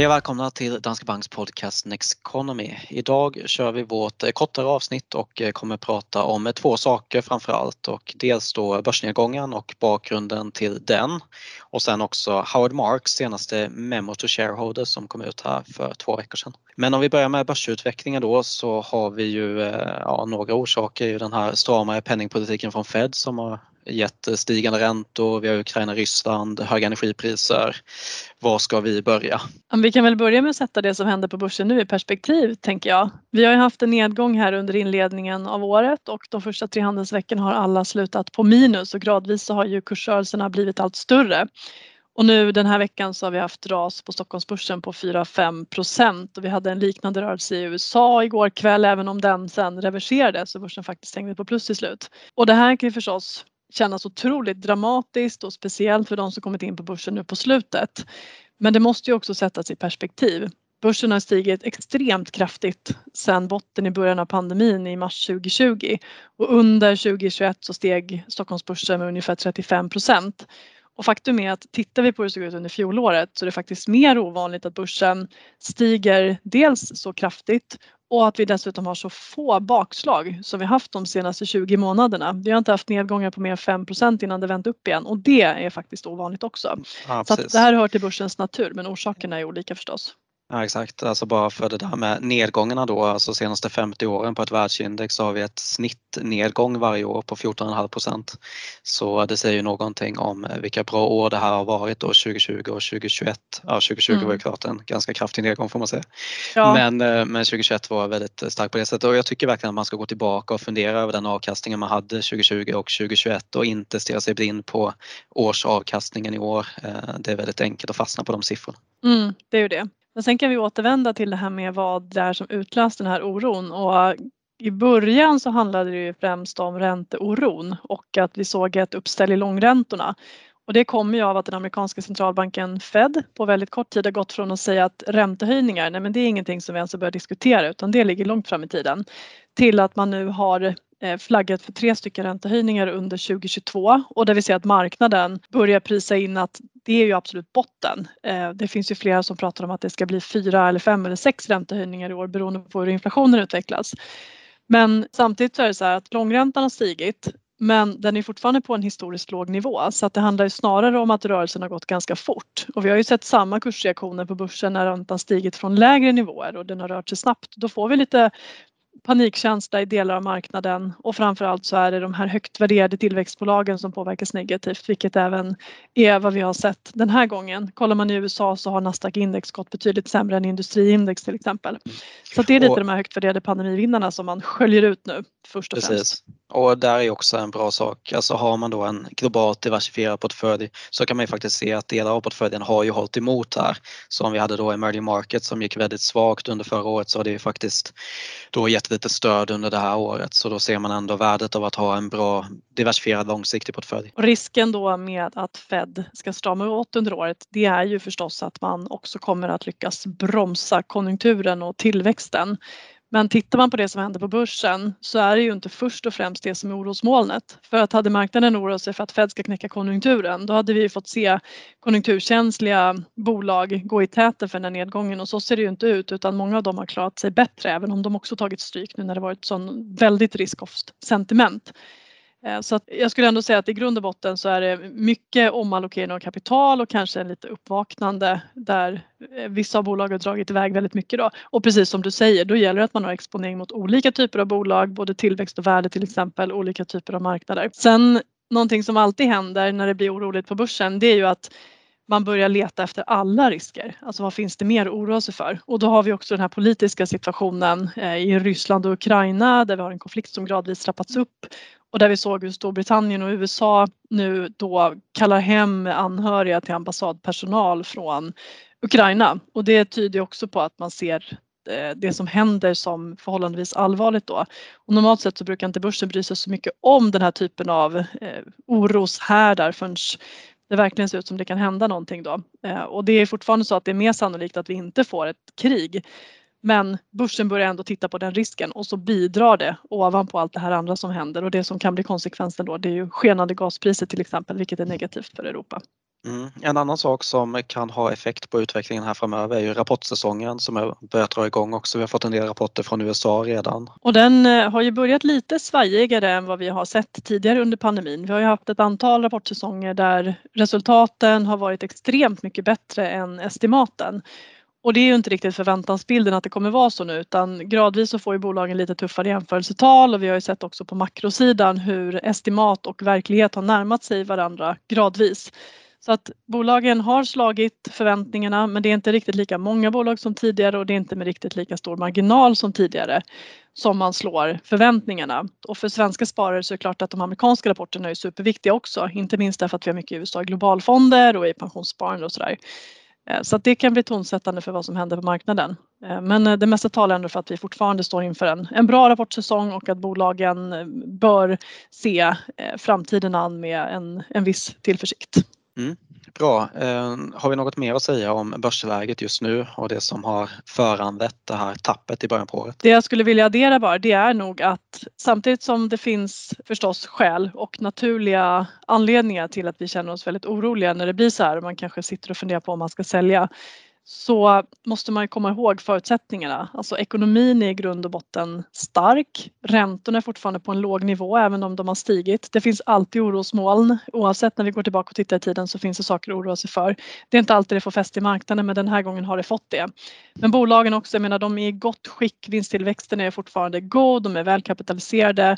Hej och välkomna till Danske Banks podcast Next Economy. Idag kör vi vårt eh, kortare avsnitt och eh, kommer prata om eh, två saker framför allt och dels då börsnedgången och bakgrunden till den och sen också Howard Marks senaste Memo to Shareholders som kom ut här för två veckor sedan. Men om vi börjar med börsutvecklingen då så har vi ju ja, några orsaker i den här stramare penningpolitiken från Fed som har gett stigande räntor, vi har Ukraina, Ryssland, höga energipriser. Var ska vi börja? Vi kan väl börja med att sätta det som händer på börsen nu i perspektiv, tänker jag. Vi har ju haft en nedgång här under inledningen av året och de första tre handelsveckorna har alla slutat på minus och gradvis så har ju kursrörelserna blivit allt större. Och nu den här veckan så har vi haft ras på Stockholmsbörsen på 4-5 procent och vi hade en liknande rörelse i USA igår kväll även om den sen reverserades och börsen faktiskt stängde på plus till slut. Och det här kan ju förstås kännas otroligt dramatiskt och speciellt för de som kommit in på börsen nu på slutet. Men det måste ju också sättas i perspektiv. Börsen har stigit extremt kraftigt sedan botten i början av pandemin i mars 2020 och under 2021 så steg Stockholmsbörsen med ungefär 35 procent. Och faktum är att tittar vi på hur det såg ut under fjolåret så är det faktiskt mer ovanligt att börsen stiger dels så kraftigt och att vi dessutom har så få bakslag som vi haft de senaste 20 månaderna. Vi har inte haft nedgångar på mer än 5% innan det vänt upp igen och det är faktiskt ovanligt också. Ja, så det här hör till börsens natur men orsakerna är olika förstås. Ja exakt, alltså bara för det där med nedgångarna då, alltså senaste 50 åren på ett världsindex så har vi ett snittnedgång varje år på 14,5 procent. Så det säger ju någonting om vilka bra år det här har varit då 2020 och 2021. Ja 2020 mm. var ju klart en ganska kraftig nedgång får man säga. Ja. Men, eh, men 2021 var väldigt starkt på det sättet och jag tycker verkligen att man ska gå tillbaka och fundera över den avkastningen man hade 2020 och 2021 och inte stirra sig blind på årsavkastningen i år. Eh, det är väldigt enkelt att fastna på de siffrorna. Mm, det är ju det. Men sen kan vi återvända till det här med vad det är som utlöst den här oron och i början så handlade det ju främst om ränteoron och att vi såg ett uppställ i långräntorna. Och det kommer ju av att den amerikanska centralbanken Fed på väldigt kort tid har gått från att säga att räntehöjningar, nej men det är ingenting som vi ens börjar diskutera utan det ligger långt fram i tiden. Till att man nu har eh, flaggat för tre stycken räntehöjningar under 2022 och där vi ser att marknaden börjar prisa in att det är ju absolut botten. Eh, det finns ju flera som pratar om att det ska bli fyra eller fem eller sex räntehöjningar i år beroende på hur inflationen utvecklas. Men samtidigt så är det så här att långräntan har stigit men den är fortfarande på en historiskt låg nivå så att det handlar ju snarare om att rörelsen har gått ganska fort. Och vi har ju sett samma kursreaktioner på börsen när räntan stigit från lägre nivåer och den har rört sig snabbt. Då får vi lite panikkänsla i delar av marknaden och framförallt så är det de här högt värderade tillväxtbolagen som påverkas negativt vilket även är vad vi har sett den här gången. Kollar man i USA så har Nasdaq index gått betydligt sämre än industriindex till exempel. Så det är lite och, de här högt värderade pandemivinnarna som man sköljer ut nu först och precis. främst. Och där är också en bra sak, alltså har man då en globalt diversifierad portfölj så kan man ju faktiskt se att delar av portföljen har ju hållit emot här. Så om vi hade då emerging market som gick väldigt svagt under förra året så har det ju faktiskt då gett lite stöd under det här året så då ser man ändå värdet av att ha en bra diversifierad långsiktig portfölj. Och risken då med att Fed ska strama åt under året det är ju förstås att man också kommer att lyckas bromsa konjunkturen och tillväxten men tittar man på det som händer på börsen så är det ju inte först och främst det som är orosmolnet. För att hade marknaden oroat sig för att Fed ska knäcka konjunkturen då hade vi fått se konjunkturkänsliga bolag gå i täten för den här nedgången och så ser det ju inte ut utan många av dem har klarat sig bättre även om de också tagit stryk nu när det varit sån väldigt risk-off sentiment. Eh, så att jag skulle ändå säga att i grund och botten så är det mycket omallokering av kapital och kanske en lite uppvaknande där eh, vissa av bolagen har dragit iväg väldigt mycket då. Och precis som du säger, då gäller det att man har exponering mot olika typer av bolag, både tillväxt och värde till exempel, olika typer av marknader. Sen någonting som alltid händer när det blir oroligt på börsen, det är ju att man börjar leta efter alla risker. Alltså vad finns det mer att oroa sig för? Och då har vi också den här politiska situationen eh, i Ryssland och Ukraina där vi har en konflikt som gradvis trappats upp och där vi såg hur Storbritannien och USA nu då kallar hem anhöriga till ambassadpersonal från Ukraina och det tyder också på att man ser eh, det som händer som förhållandevis allvarligt då. Och normalt sett så brukar inte börsen bry sig så mycket om den här typen av eh, oroshärdar förrän det verkligen ser ut som det kan hända någonting då. Eh, och det är fortfarande så att det är mer sannolikt att vi inte får ett krig men börsen börjar ändå titta på den risken och så bidrar det ovanpå allt det här andra som händer och det som kan bli konsekvensen då det är ju skenande gaspriser till exempel vilket är negativt för Europa. Mm. En annan sak som kan ha effekt på utvecklingen här framöver är ju rapportsäsongen som har börjat dra igång också. Vi har fått en del rapporter från USA redan. Och den eh, har ju börjat lite svajigare än vad vi har sett tidigare under pandemin. Vi har ju haft ett antal rapportsäsonger där resultaten har varit extremt mycket bättre än estimaten. Och det är ju inte riktigt förväntansbilden att det kommer vara så nu utan gradvis så får ju bolagen lite tuffare jämförelsetal och vi har ju sett också på makrosidan hur estimat och verklighet har närmat sig varandra gradvis. Så att bolagen har slagit förväntningarna men det är inte riktigt lika många bolag som tidigare och det är inte med riktigt lika stor marginal som tidigare som man slår förväntningarna. Och för svenska sparare så är det klart att de amerikanska rapporterna är superviktiga också, inte minst därför att vi har mycket i USA globalfonder och i pensionssparande och sådär. Eh, så att det kan bli tonsättande för vad som händer på marknaden. Eh, men eh, det mesta talar ändå för att vi fortfarande står inför en, en bra rapportsäsong och att bolagen bör se framtiden an med en, en viss tillförsikt. Mm, bra. Eh, har vi något mer att säga om börsläget just nu och det som har föranlett det här tappet i början på året? Det jag skulle vilja addera bara det är nog att samtidigt som det finns förstås skäl och naturliga anledningar till att vi känner oss väldigt oroliga när det blir så här och man kanske sitter och funderar på om man ska sälja så måste man komma ihåg förutsättningarna. Alltså ekonomin är i grund och botten stark. Räntorna är fortfarande på en låg nivå även om de har stigit. Det finns alltid orosmoln. Oavsett när vi går tillbaka och tittar i tiden så finns det saker att oroa sig för. Det är inte alltid det får fäste i marknaden men den här gången har det fått det. Men bolagen också, jag menar de är i gott skick. Vinsttillväxten är fortfarande god, de är välkapitaliserade.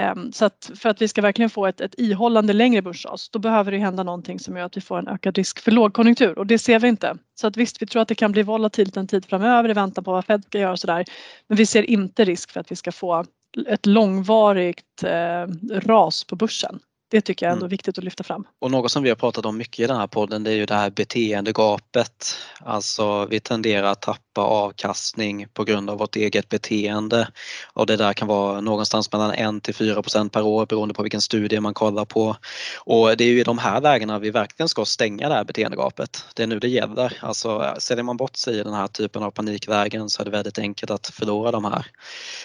Ehm, så att för att vi ska verkligen få ett, ett ihållande längre börsras då behöver det hända någonting som gör att vi får en ökad risk för lågkonjunktur och det ser vi inte. Så att visst, vi tror att det kan bli volatilt en tid framöver i väntan på vad Fed ska göra och sådär. Men vi ser inte risk för att vi ska få ett långvarigt eh, ras på börsen. Det tycker jag är ändå mm. viktigt att lyfta fram. Och något som vi har pratat om mycket i den här podden det är ju det här beteendegapet. Alltså vi tenderar att tappa avkastning på grund av vårt eget beteende och det där kan vara någonstans mellan 1 till 4% per år beroende på vilken studie man kollar på. Och det är ju i de här lägena vi verkligen ska stänga det här beteendegapet. Det är nu det gäller. Alltså säljer man bort sig i den här typen av panikvägen så är det väldigt enkelt att förlora de här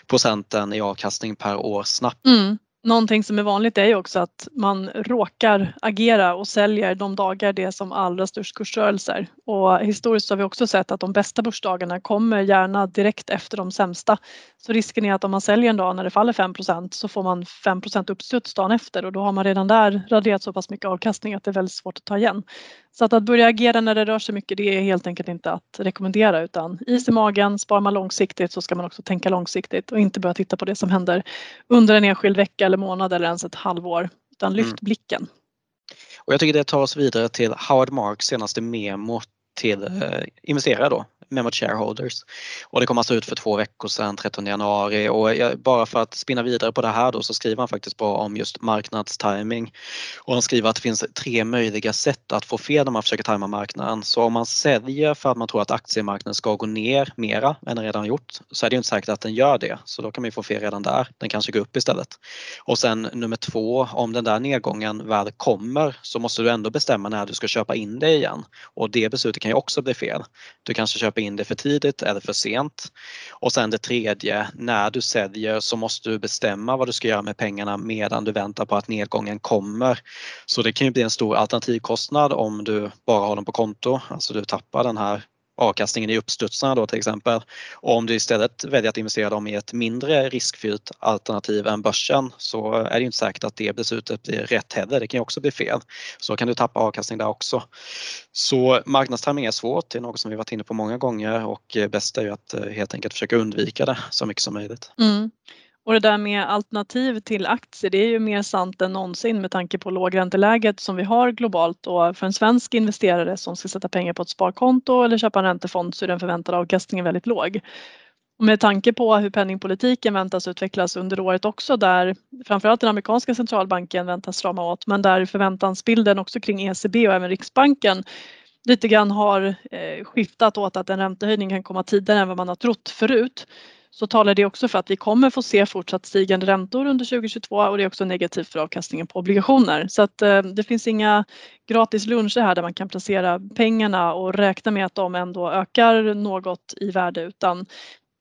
procenten i avkastning per år snabbt. Mm. Någonting som är vanligt är ju också att man råkar agera och säljer de dagar det är som allra störst kursrörelser. Och historiskt har vi också sett att de bästa börsdagarna kommer gärna direkt efter de sämsta. Så risken är att om man säljer en dag när det faller 5% så får man 5 uppstuds dagen efter och då har man redan där raderat så pass mycket avkastning att det är väldigt svårt att ta igen. Så att, att börja agera när det rör sig mycket det är helt enkelt inte att rekommendera utan is i magen, sparar man långsiktigt så ska man också tänka långsiktigt och inte börja titta på det som händer under en enskild vecka eller månad eller ens ett halvår utan lyft mm. blicken. Och jag tycker det tar oss vidare till Howard Marks senaste memo till eh, investerare då, Memo Shareholders. Och det kom alltså ut för två veckor sedan, 13 januari och jag, bara för att spinna vidare på det här då så skriver han faktiskt bara om just marknadstiming. Och han skriver att det finns tre möjliga sätt att få fel när man försöker tajma marknaden. Så om man säljer för att man tror att aktiemarknaden ska gå ner mera än den redan gjort så är det inte säkert att den gör det. Så då kan man få fel redan där. Den kanske går upp istället. Och sen nummer två, om den där nedgången väl kommer så måste du ändå bestämma när du ska köpa in det igen. Och det beslutet kan ju också bli fel. Du kanske köper in det för tidigt eller för sent. Och sen det tredje, när du säljer så måste du bestämma vad du ska göra med pengarna medan du väntar på att nedgången kommer. Så det kan ju bli en stor alternativkostnad om du bara har dem på konto, alltså du tappar den här avkastningen i uppstudsarna då till exempel. Och om du istället väljer att investera dem i ett mindre riskfyllt alternativ än börsen så är det inte säkert att det beslutet blir rätt heller. Det kan ju också bli fel. Så kan du tappa avkastning där också. Så marknadstiming är svårt, det är något som vi varit inne på många gånger och bäst är ju att eh, helt enkelt försöka undvika det så mycket som möjligt. Mm. Och det där med alternativ till aktier det är ju mer sant än någonsin med tanke på lågränteläget som vi har globalt och för en svensk investerare som ska sätta pengar på ett sparkonto eller köpa en räntefond så är den förväntade avkastningen väldigt låg. Och med tanke på hur penningpolitiken väntas utvecklas under året också där framförallt den amerikanska centralbanken väntas strama åt men där förväntansbilden också kring ECB och även Riksbanken lite grann har eh, skiftat åt att en räntehöjning kan komma tidigare än vad man har trott förut så talar det också för att vi kommer få se fortsatt stigande räntor under 2022 och det är också negativt för avkastningen på obligationer. Så att eh, det finns inga gratis luncher här där man kan placera pengarna och räkna med att de ändå ökar något i värde utan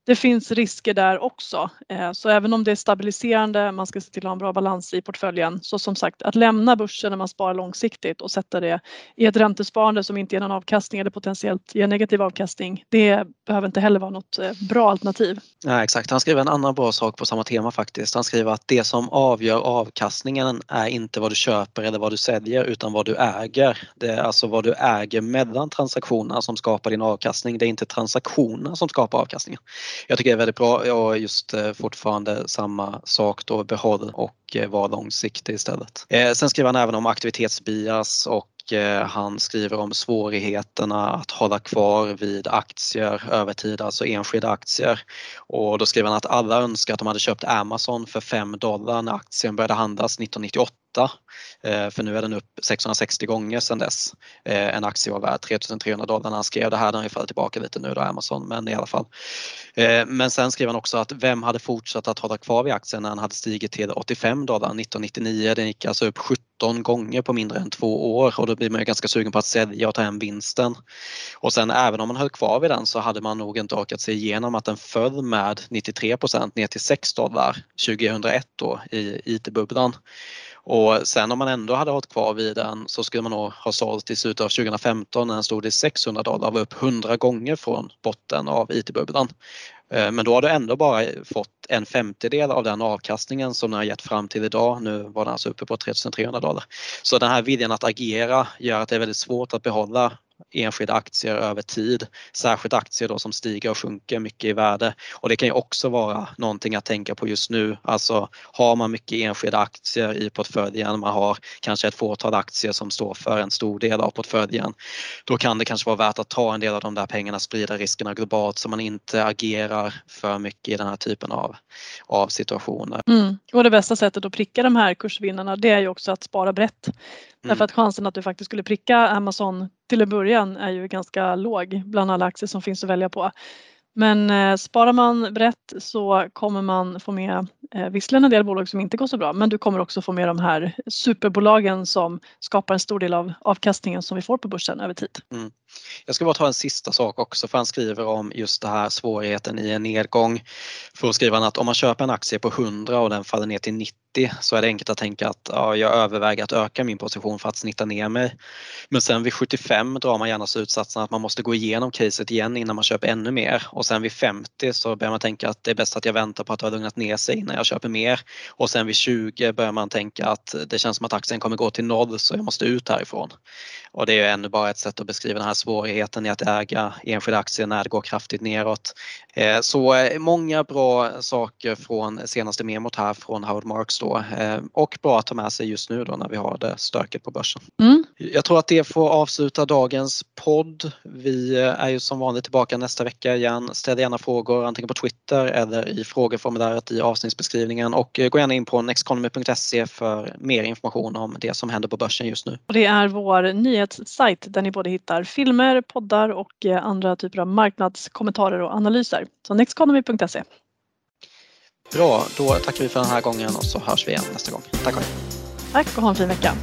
det finns risker där också. Eh, så även om det är stabiliserande, man ska se till att ha en bra balans i portföljen. Så som sagt, att lämna börsen när man sparar långsiktigt och sätta det i ett räntesparande som inte ger någon avkastning eller potentiellt ger negativ avkastning. Det behöver inte heller vara något eh, bra alternativ. Ja, exakt, han skriver en annan bra sak på samma tema faktiskt. Han skriver att det som avgör avkastningen är inte vad du köper eller vad du säljer utan vad du äger. Det är alltså vad du äger mellan transaktionerna som skapar din avkastning. Det är inte transaktionerna som skapar avkastningen. Jag tycker det är väldigt bra och just eh, fortfarande samma sak då, behåll och eh, var långsiktig istället. Eh, sen skriver han även om aktivitetsbias och han skriver om svårigheterna att hålla kvar vid aktier över tid, alltså enskilda aktier. Och då skriver han att alla önskar att de hade köpt Amazon för 5 dollar när aktien började handlas 1998 8 eh, för nu är den upp 660 gånger sedan dess. Eh, en aktie var värd 3300 dollar när han skrev det här. Den har ju fallit tillbaka lite nu då Amazon men i alla fall. Eh, men sen skrev han också att vem hade fortsatt att hålla kvar vid aktien när den hade stigit till 85 dollar 1999. Den gick alltså upp 17 gånger på mindre än två år och då blir man ju ganska sugen på att sälja och ta hem vinsten. Och sen även om man höll kvar vid den så hade man nog inte orkat se igenom att den föll med 93% ner till 6 dollar 2001 då i IT-bubblan. Och sen om man ändå hade hållit kvar vid den så skulle man nog ha sålt i slutet av 2015 när den stod i 600 dollar var upp 100 gånger från botten av IT-bubblan. Eh, men då har du ändå bara fått en femtedel av den avkastningen som den har gett fram till idag. Nu var den alltså uppe på 3300 dollar. Så den här viljan att agera gör att det är väldigt svårt att behålla enskilda aktier över tid. Särskilt aktier då som stiger och sjunker mycket i värde. Och det kan ju också vara någonting att tänka på just nu. Alltså har man mycket enskilda aktier i portföljen, man har kanske ett fåtal aktier som står för en stor del av portföljen. Då kan det kanske vara värt att ta en del av de där pengarna, sprida riskerna globalt så man inte agerar för mycket i den här typen av, av situationer. Mm. Och det bästa sättet att pricka de här kursvinnarna det är ju också att spara brett. Mm. Därför att chansen att du faktiskt skulle pricka Amazon till en början är ju ganska låg bland alla aktier som finns att välja på. Men eh, sparar man brett så kommer man få med eh, visserligen en del bolag som inte går så bra men du kommer också få med de här superbolagen som skapar en stor del av avkastningen som vi får på börsen över tid. Mm. Jag ska bara ta en sista sak också för han skriver om just det här svårigheten i en nedgång. För att skriva att om man köper en aktie på 100 och den faller ner till 90 så är det enkelt att tänka att ja, jag överväger att öka min position för att snitta ner mig. Men sen vid 75 drar man gärna slutsatsen att man måste gå igenom caset igen innan man köper ännu mer och sen vid 50 så börjar man tänka att det är bäst att jag väntar på att det har lugnat ner sig innan jag köper mer och sen vid 20 börjar man tänka att det känns som att aktien kommer gå till noll så jag måste ut härifrån. Och det är ännu bara ett sätt att beskriva den här svårigheten i att äga enskilda aktier när det går kraftigt neråt. Eh, så eh, många bra saker från senaste memot här från Howard Marks då eh, och bra att ta med sig just nu då när vi har det stökigt på börsen. Mm. Jag tror att det får avsluta dagens podd. Vi är ju som vanligt tillbaka nästa vecka igen. Ställ gärna frågor antingen på Twitter eller i frågeformuläret i avsnittsbeskrivningen och gå gärna in på nexteconomy.se för mer information om det som händer på börsen just nu. Det är vår nyhetssajt där ni både hittar filmer, poddar och andra typer av marknadskommentarer och analyser. Så nexteconomy.se. Bra, då tackar vi för den här gången och så hörs vi igen nästa gång. Tack och hej. Tack och ha en fin vecka.